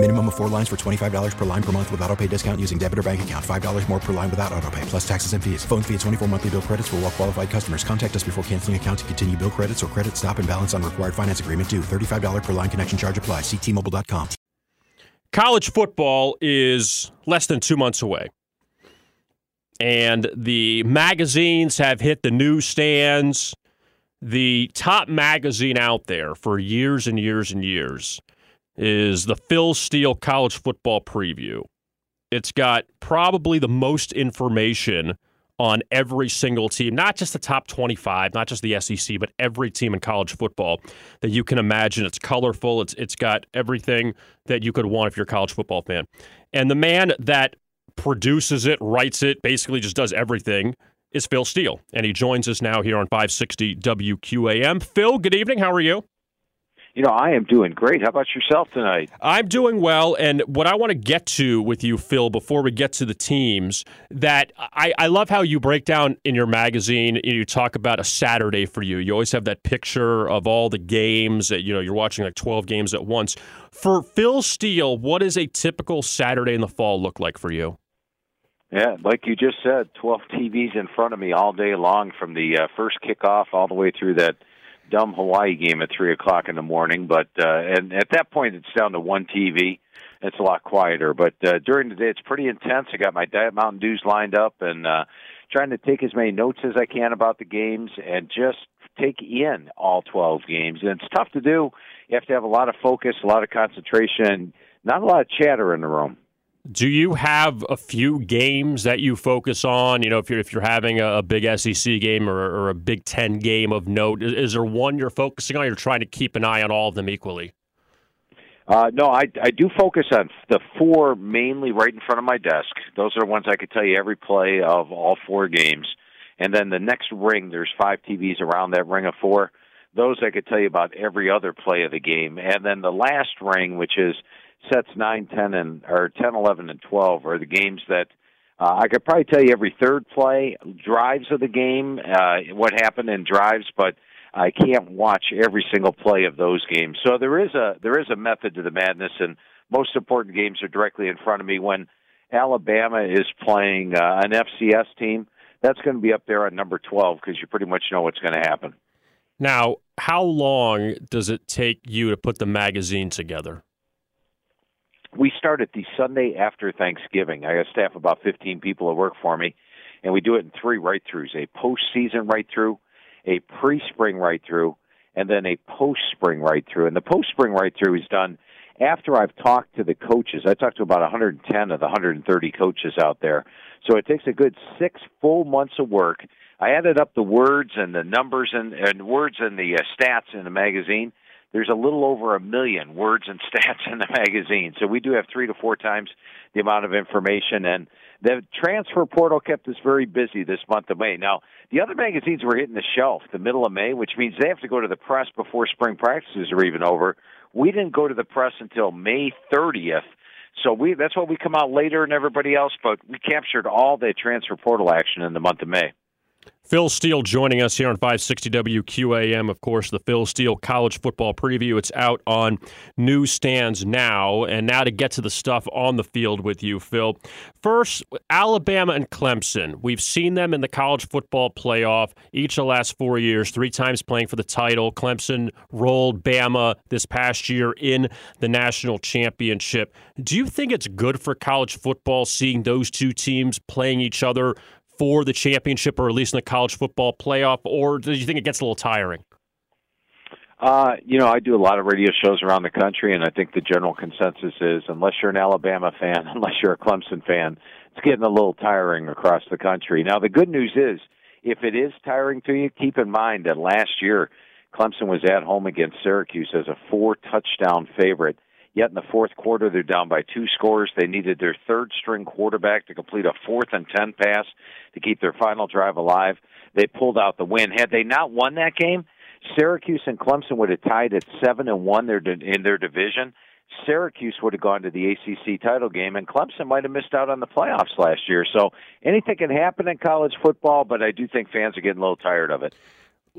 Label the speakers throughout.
Speaker 1: Minimum of four lines for $25 per line per month with auto pay discount using debit or bank account. $5 more per line without auto pay, plus taxes and fees. Phone fee at 24 monthly bill credits for all well qualified customers. Contact us before canceling account to continue bill credits or credit stop and balance on required finance agreement due. $35 per line connection charge apply. Ctmobile.com.
Speaker 2: College football is less than two months away. And the magazines have hit the newsstands. The top magazine out there for years and years and years is the Phil Steele College Football Preview. It's got probably the most information on every single team, not just the top 25, not just the SEC, but every team in college football that you can imagine. It's colorful. It's it's got everything that you could want if you're a college football fan. And the man that produces it, writes it, basically just does everything is Phil Steele. And he joins us now here on 560 WQAM. Phil, good evening. How are you?
Speaker 3: You know, I am doing great. How about yourself tonight?
Speaker 2: I'm doing well. And what I want to get to with you, Phil, before we get to the teams, that I, I love how you break down in your magazine, you talk about a Saturday for you. You always have that picture of all the games that, you know, you're watching like 12 games at once. For Phil Steele, what does a typical Saturday in the fall look like for you?
Speaker 3: Yeah, like you just said, 12 TVs in front of me all day long from the uh, first kickoff all the way through that – dumb Hawaii game at three o'clock in the morning. But uh, and at that point, it's down to one TV. It's a lot quieter. But uh, during the day, it's pretty intense. I got my Diet Mountain Dews lined up and uh, trying to take as many notes as I can about the games and just take in all 12 games. And it's tough to do. You have to have a lot of focus, a lot of concentration, not a lot of chatter in the room.
Speaker 2: Do you have a few games that you focus on? You know, if you're if you're having a, big SEC game or, or, a Big Ten game of note, is, is, there one you're focusing on? You're trying to keep an eye on all of them equally.
Speaker 3: Uh, no, I I do focus on the four mainly right in front of my desk. Those are the ones I could tell you every play of all four games, and then the next ring. There's five TVs around that ring of four. Those I could tell you about every other play of the game, and then the last ring, which is sets nine, ten, and or ten, eleven, and twelve are the games that uh, I could probably tell you every third play, drives of the game, uh, what happened in drives, but I can't watch every single play of those games. So there is a there is a method to the madness, and most important games are directly in front of me. When Alabama is playing uh, an FCS team, that's going to be up there at number twelve because you pretty much know what's going to happen.
Speaker 2: Now, how long does it take you to put the magazine together?
Speaker 3: we start it the Sunday after Thanksgiving. I got staff about 15 people that work for me, and we do it in three write throughs a postseason write through, a pre spring write through, and then a post spring write through. And the post spring write through is done after I've talked to the coaches. I talked to about 110 of the 130 coaches out there. So it takes a good six full months of work. I added up the words and the numbers and, and words and the uh, stats in the magazine there's a little over a million words and stats in the magazine. So we do have three to four times the amount of information. And the transfer portal kept us very busy this month of May. Now, the other magazines were hitting the shelf the middle of May, which means they have to go to the press before spring practices are even over. We didn't go to the press until May 30th. So we that's why we come out later than everybody else, but we captured all the transfer portal action in the month of May.
Speaker 2: Phil Steele joining us here on 560 WQAM. Of course, the Phil Steele College Football Preview. It's out on newsstands now. And now to get to the stuff on the field with you, Phil. First, Alabama and Clemson. We've seen them in the college football playoff each of the last four years, three times playing for the title. Clemson rolled Bama this past year in the national championship. Do you think it's good for college football seeing those two teams playing each other for the championship or at least in the college football playoff, or do you think it gets a little tiring?
Speaker 3: Uh, you know, I do a lot of radio shows around the country, and I think the general consensus is unless you're an Alabama fan, unless you're a Clemson fan, it's getting a little tiring across the country. Now, the good news is, if it is tiring to you, keep in mind that last year Clemson was at home against Syracuse as a four touchdown favorite. Yet in the fourth quarter, they're down by two scores. They needed their third string quarterback to complete a fourth and 10 pass to keep their final drive alive. They pulled out the win. Had they not won that game, Syracuse and Clemson would have tied at seven and one they're in their division. Syracuse would have gone to the ACC title game, and Clemson might have missed out on the playoffs last year. So anything can happen in college football, but I do think fans are getting a little tired of it.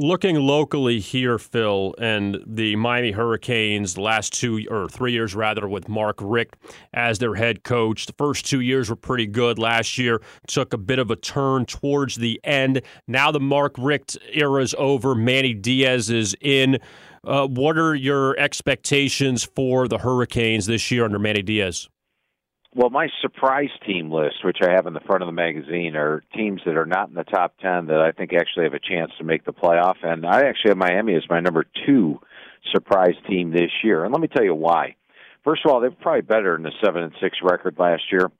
Speaker 2: Looking locally here, Phil, and the Miami Hurricanes, last two or three years rather, with Mark Richt as their head coach. The first two years were pretty good. Last year took a bit of a turn towards the end. Now the Mark Richt era is over. Manny Diaz is in. Uh, what are your expectations for the Hurricanes this year under Manny Diaz?
Speaker 3: Well, my surprise team list, which I have in the front of the magazine, are teams that are not in the top 10 that I think actually have a chance to make the playoff. And I actually have Miami as my number two surprise team this year. And let me tell you why. First of all, they're probably better than the 7 and 6 record last year.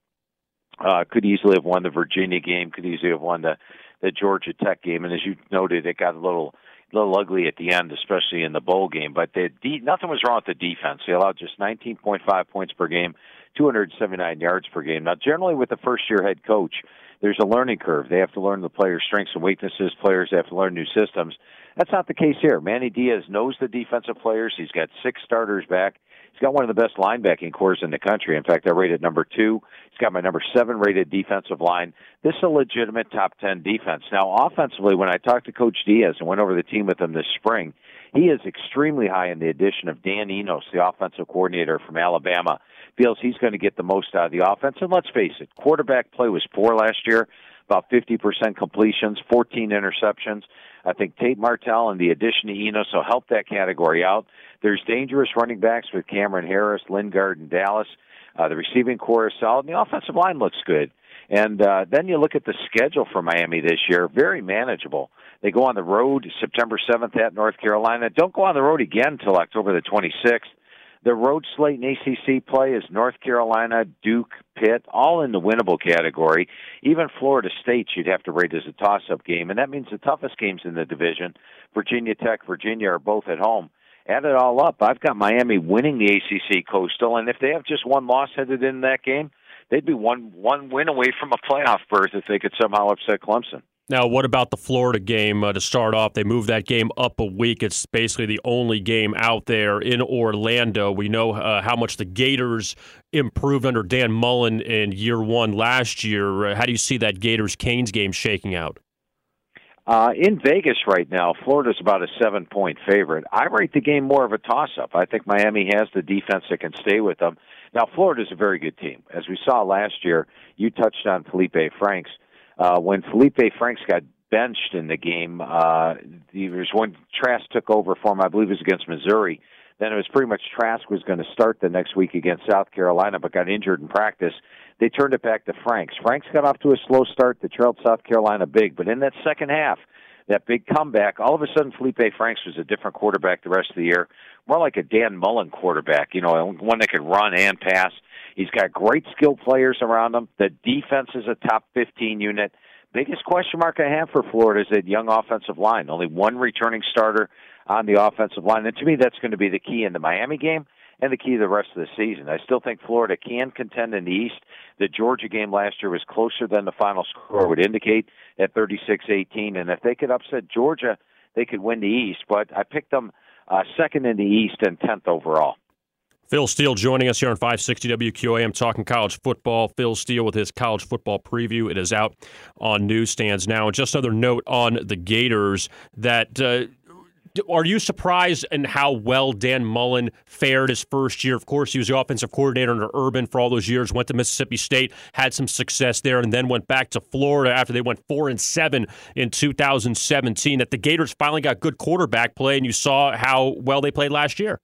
Speaker 3: Uh, could easily have won the Virginia game, could easily have won the, the Georgia Tech game. And as you noted, it got a little a little ugly at the end, especially in the bowl game. But the nothing was wrong with the defense. They allowed just 19.5 points per game 279 yards per game. Now, generally with the first year head coach, there's a learning curve. They have to learn the players' strengths and weaknesses. Players have to learn new systems. That's not the case here. Manny Diaz knows the defensive players. He's got six starters back. He's got one of the best linebacking corps in the country. In fact, I rated number two. He's got my number seven rated defensive line. This is a legitimate top ten defense. Now, offensively, when I talked to Coach Diaz and went over the team with him this spring, he is extremely high in the addition of Dan Enos, the offensive coordinator from Alabama feels he's going to get the most out of the offense. And let's face it, quarterback play was poor last year, about 50% completions, 14 interceptions. I think Tate Martell and the addition of Enos will help that category out. There's dangerous running backs with Cam'Ron Harris, Lingard, and Dallas. Uh, the receiving corps is solid, and the offensive line looks good. And uh, then you look at the schedule for Miami this year, very manageable. They go on the road September 7th at North Carolina. Don't go on the road again until October the 26th the road slate in ACC play is North Carolina, Duke, Pitt, all in the winnable category. Even Florida State you'd have to rate as a toss-up game, and that means the toughest games in the division, Virginia Tech, Virginia, are both at home. Add it all up, I've got Miami winning the ACC Coastal, and if they have just one loss headed in that game, they'd be one one win away from a playoff berth if they could somehow upset Clemson.
Speaker 2: Now, what about the Florida game uh, to start off? They moved that game up a week. It's basically the only game out there in Orlando. We know uh, how much the Gators improved under Dan Mullen in year one last year. Uh, how do you see that Gators Canes game shaking out?
Speaker 3: Uh, in Vegas right now, Florida's about a seven point favorite. I rate the game more of a toss up. I think Miami has the defense that can stay with them. Now, Florida's a very good team. As we saw last year, you touched on Felipe Franks uh, when Felipe Franks got benched in the game, uh, there was when Trask took over for him. I believe it was against Missouri. Then it was pretty much Trask was going to start the next week against South Carolina, but got injured in practice. They turned it back to Franks. Franks got off to a slow start that trailed South Carolina big, but in that second half, that big comeback, all of a sudden Felipe Franks was a different quarterback the rest of the year, more like a Dan Mullen quarterback, you know, one that could run and pass. He's got great skill players around him. The defense is a top 15 unit. Biggest question mark I have for Florida is that young offensive line. Only one returning starter on the offensive line. And to me, that's going to be the key in the Miami game and the key to the rest of the season. I still think Florida can contend in the East. The Georgia game last year was closer than the final score would indicate at 36-18. And if they could upset Georgia, they could win the East. But I picked them uh, second in the East and 10th overall.
Speaker 2: Phil Steele joining us here on 560 WQAM talking college football. Phil Steele with his college football preview. It is out on newsstands now. And just another note on the Gators that. Uh, are you surprised in how well Dan Mullen fared his first year? Of course, he was the offensive coordinator under Urban for all those years. Went to Mississippi State, had some success there, and then went back to Florida after they went four and seven in 2017. That the Gators finally got good quarterback play, and you saw how well they played last year.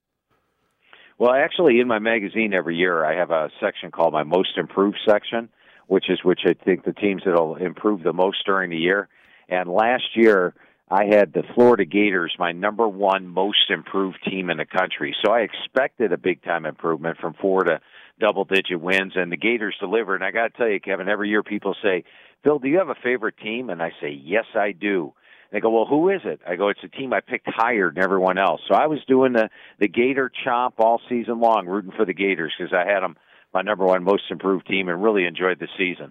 Speaker 3: Well, actually, in my magazine every year, I have a section called my most improved section, which is which I think the teams that'll improve the most during the year. And last year, I had the Florida Gators, my number one most improved team in the country. So I expected a big time improvement from four to double digit wins, and the Gators delivered. And I got to tell you, Kevin, every year people say, Phil, do you have a favorite team? And I say, yes, I do. They go, well, who is it? I go, it's a team I picked higher than everyone else. So I was doing the the Gator chomp all season long, rooting for the Gators because I had them my number one most improved team and really enjoyed the season.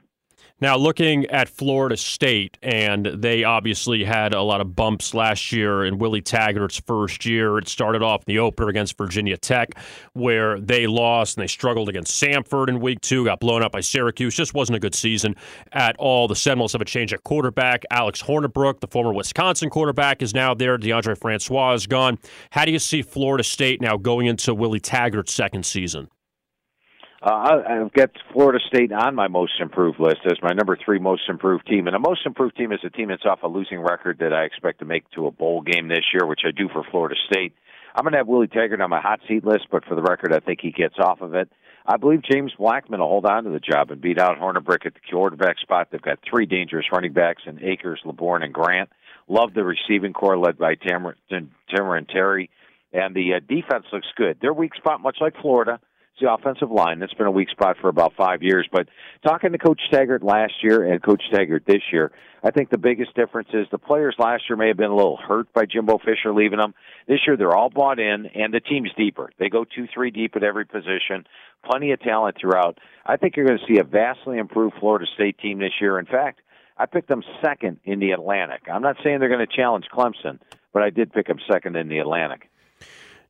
Speaker 2: Now, looking at Florida State, and they obviously had a lot of bumps last year in Willie Taggart's first year. It started off in the opener against Virginia Tech, where they lost and they struggled against Samford in week two, got blown up by Syracuse. Just wasn't a good season at all. The Seminoles have a change at quarterback. Alex Hornibrook, the former Wisconsin quarterback, is now there. Deondre Francois is gone. How do you see Florida State now going into Willie Taggart's second season?
Speaker 3: Uh, I've got Florida State on my most improved list as my number three most improved team. And a most improved team is a team that's off a losing record that I expect to make to a bowl game this year, which I do for Florida State. I'm going to have Willie Taggart on my hot seat list, but for the record, I think he gets off of it. I believe James Blackman will hold on to the job and beat out Hornibrook at the quarterback spot. They've got three dangerous running backs in Akers, Laborn, and Grant. Love the receiving corps led by Tamara, and Terry. And the uh, defense looks good. Their weak spot, much like Florida, the offensive line. That's been a weak spot for about five years. But talking to Coach Taggart last year and Coach Taggart this year, I think the biggest difference is the players last year may have been a little hurt by Jimbo Fisher leaving them. This year they're all bought in and the team's deeper. They go two, three deep at every position. Plenty of talent throughout. I think you're going to see a vastly improved Florida State team this year. In fact, I picked them second in the Atlantic. I'm not saying they're going to challenge Clemson, but I did pick them second in the Atlantic.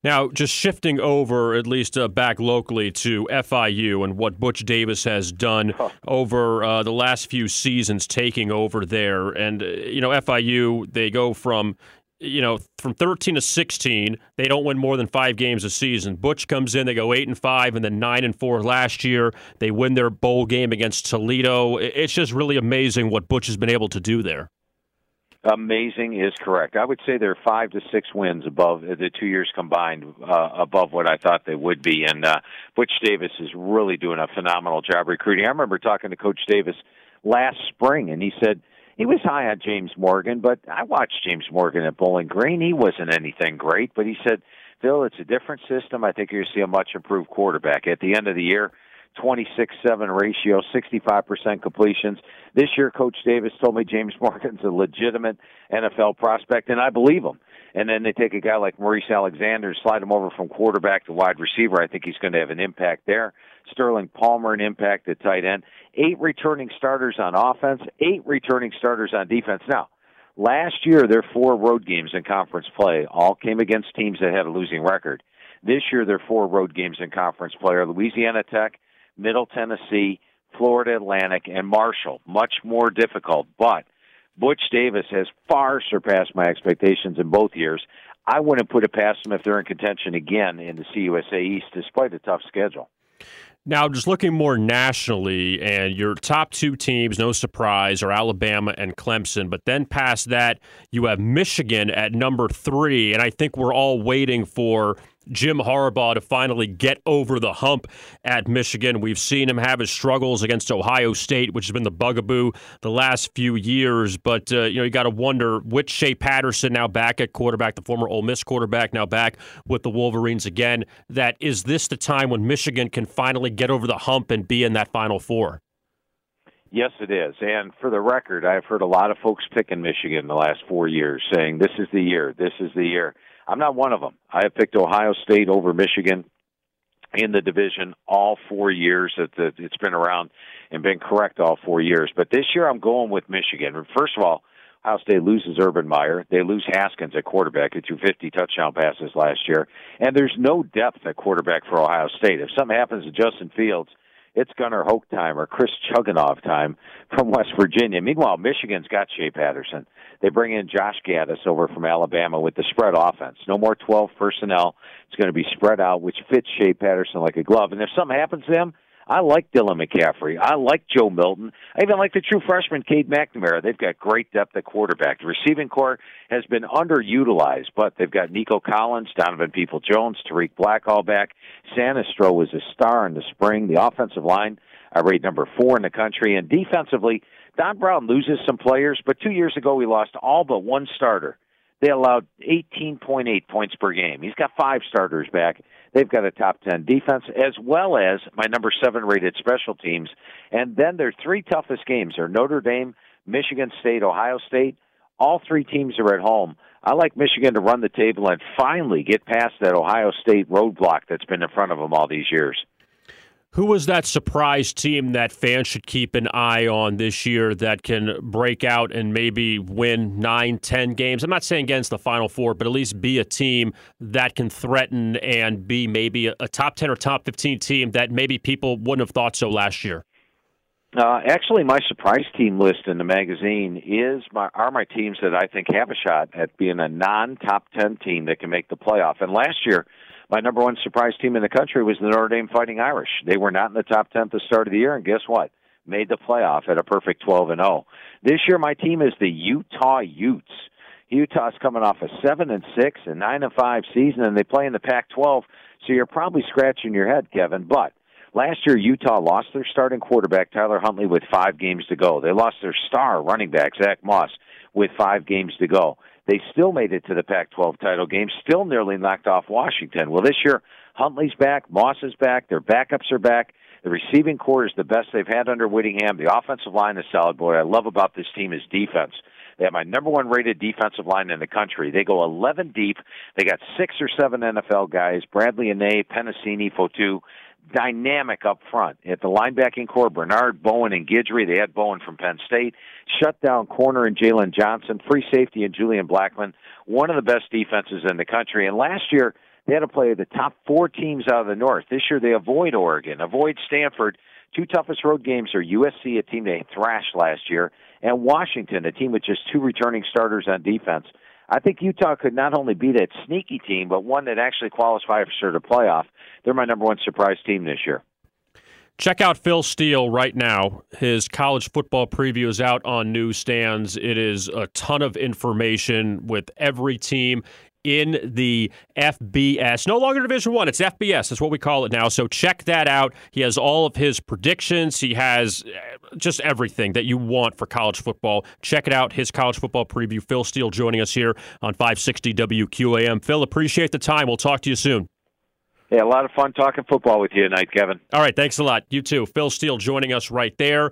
Speaker 2: Now, just shifting over, at least uh, back locally, to FIU and what Butch Davis has done over uh, the last few seasons, taking over there. And, uh, you know, FIU, they go from you know, from 13 to 16, they don't win more than five games a season. Butch comes in, they go eight and five, and then nine and four last year. They win their bowl game against Toledo. It's just really amazing what Butch has been able to do there.
Speaker 3: Amazing is correct. I would say they're five to six wins above the two years combined, uh, above what I thought they would be. And uh, Butch Davis is really doing a phenomenal job recruiting. I remember talking to Coach Davis last spring, and he said he was high on James Morgan, but I watched James Morgan at Bowling Green. He wasn't anything great, but he said, Phil, it's a different system. I think you're going to see a much improved quarterback at the end of the year 26 7 ratio, 65% completions. This year, Coach Davis told me James Morgan's a legitimate NFL prospect, and I believe him. And then they take a guy like Maurice Alexander, slide him over from quarterback to wide receiver. I think he's going to have an impact there. Sterling Palmer, an impact at tight end. Eight returning starters on offense, eight returning starters on defense. Now, last year, their four road games in conference play all came against teams that had a losing record. This year, their four road games in conference play are Louisiana Tech, Middle Tennessee, Florida Atlantic, and Marshall. Much more difficult, but Butch Davis has far surpassed my expectations in both years. I wouldn't put it past them if they're in contention again in the CUSA East, despite a tough schedule.
Speaker 2: Now, just looking more nationally, and your top two teams, no surprise, are Alabama and Clemson. But then past that, you have Michigan at number three. And I think we're all waiting for Jim Harbaugh to finally get over the hump at Michigan. We've seen him have his struggles against Ohio State, which has been the bugaboo the last few years. But uh, you know, you got to wonder which Shea Patterson now back at quarterback, the former Ole Miss quarterback, now back with the Wolverines again. That is this the time when Michigan can finally get over the hump and be in that Final Four?
Speaker 3: Yes, it is. And for the record, I've heard a lot of folks picking Michigan the last four years, saying this is the year, this is the year. I'm not one of them. I have picked Ohio State over Michigan in the division all four years that it's been around and been correct all four years. But this year I'm going with Michigan. First of all, Ohio State loses Urban Meyer. They lose Haskins at quarterback, who threw 50 touchdown passes last year. And there's no depth at quarterback for Ohio State. If something happens to Justin Fields, it's Gunnar Hoak time or Chris Chugunov time from West Virginia. Meanwhile, Michigan's got Shea Patterson. They bring in Josh Gattis over from Alabama with the spread offense. No more 12 personnel. It's going to be spread out, which fits Shea Patterson like a glove. And if something happens to them, I like Dylan McCaffrey. I like Joe Milton. I even like the true freshman, Cade McNamara. They've got great depth at quarterback. The receiving corps has been underutilized, but they've got Nico Collins, Donovan Peoples-Jones, Tarik Black all back. Sainristil was a star in the spring. The offensive line, I rate number four in the country. And defensively, Don Brown loses some players, but two years ago we lost all but one starter. They allowed 18.8 points per game. He's got five starters back. They've got a top 10 defense as well as my number seven rated special teams. And then their three toughest games are Notre Dame, Michigan State, Ohio State. All three teams are at home. I like Michigan to run the table and finally get past that Ohio State roadblock that's been in front of them all these years.
Speaker 2: Who was that surprise team that fans should keep an eye on this year that can break out and maybe win nine, ten games? I'm not saying against the Final Four, but at least be a team that can threaten and be maybe a top 10 or top 15 team that maybe people wouldn't have thought so last year.
Speaker 3: Uh, actually, my surprise team list in the magazine is my are my teams that I think have a shot at being a non-top ten team that can make the playoff. And last year, my number one surprise team in the country was the Notre Dame Fighting Irish. They were not in the top 10 at the start of the year, and guess what? Made the playoff at a perfect 12 and 0. This year, my team is the Utah Utes. Utah's coming off a seven and six and nine and five season, and they play in the Pac-12. So you're probably scratching your head, Kevin. But last year, Utah lost their starting quarterback Tyler Huntley with five games to go. They lost their star running back Zach Moss with five games to go. They still made it to the Pac 12 title game, still nearly knocked off Washington. Well, this year, Huntley's back, Moss is back, their backups are back. The receiving corps is the best they've had under Whittingham. The offensive line is solid. Boy, I love about this team is defense. They have my number one rated defensive line in the country. They go 11 deep. They got six or seven NFL guys: Bradlee Anae, Penisini, Fotu dynamic up front. At the linebacking corps, Bernard, Bowen, and Guidry. They had Bowen from Penn State. Shut down corner and Jaylon Johnson. Free safety and Julian Blackmon. One of the best defenses in the country. And last year, they had to play the top four teams out of the North. This year, they avoid Oregon, avoid Stanford. Two toughest road games are USC, a team they thrashed last year, and Washington, a team with just two returning starters on defense. I think Utah could not only be that sneaky team, but one that actually qualifies for the playoff. They're my number one surprise team this year.
Speaker 2: Check out Phil Steele right now. His college football preview is out on newsstands. It is a ton of information with every team in the FBS. No longer Division One; it's FBS. That's what we call it now. So check that out. He has all of his predictions. He has uh, just everything that you want for college football. Check it out. His college football preview. Phil Steele joining us here on 560 WQAM. Phil, appreciate the time. We'll talk to you soon.
Speaker 3: Yeah, a lot of fun talking football with you tonight, Kevin.
Speaker 2: All right, thanks a lot. You too. Phil Steele joining us right there.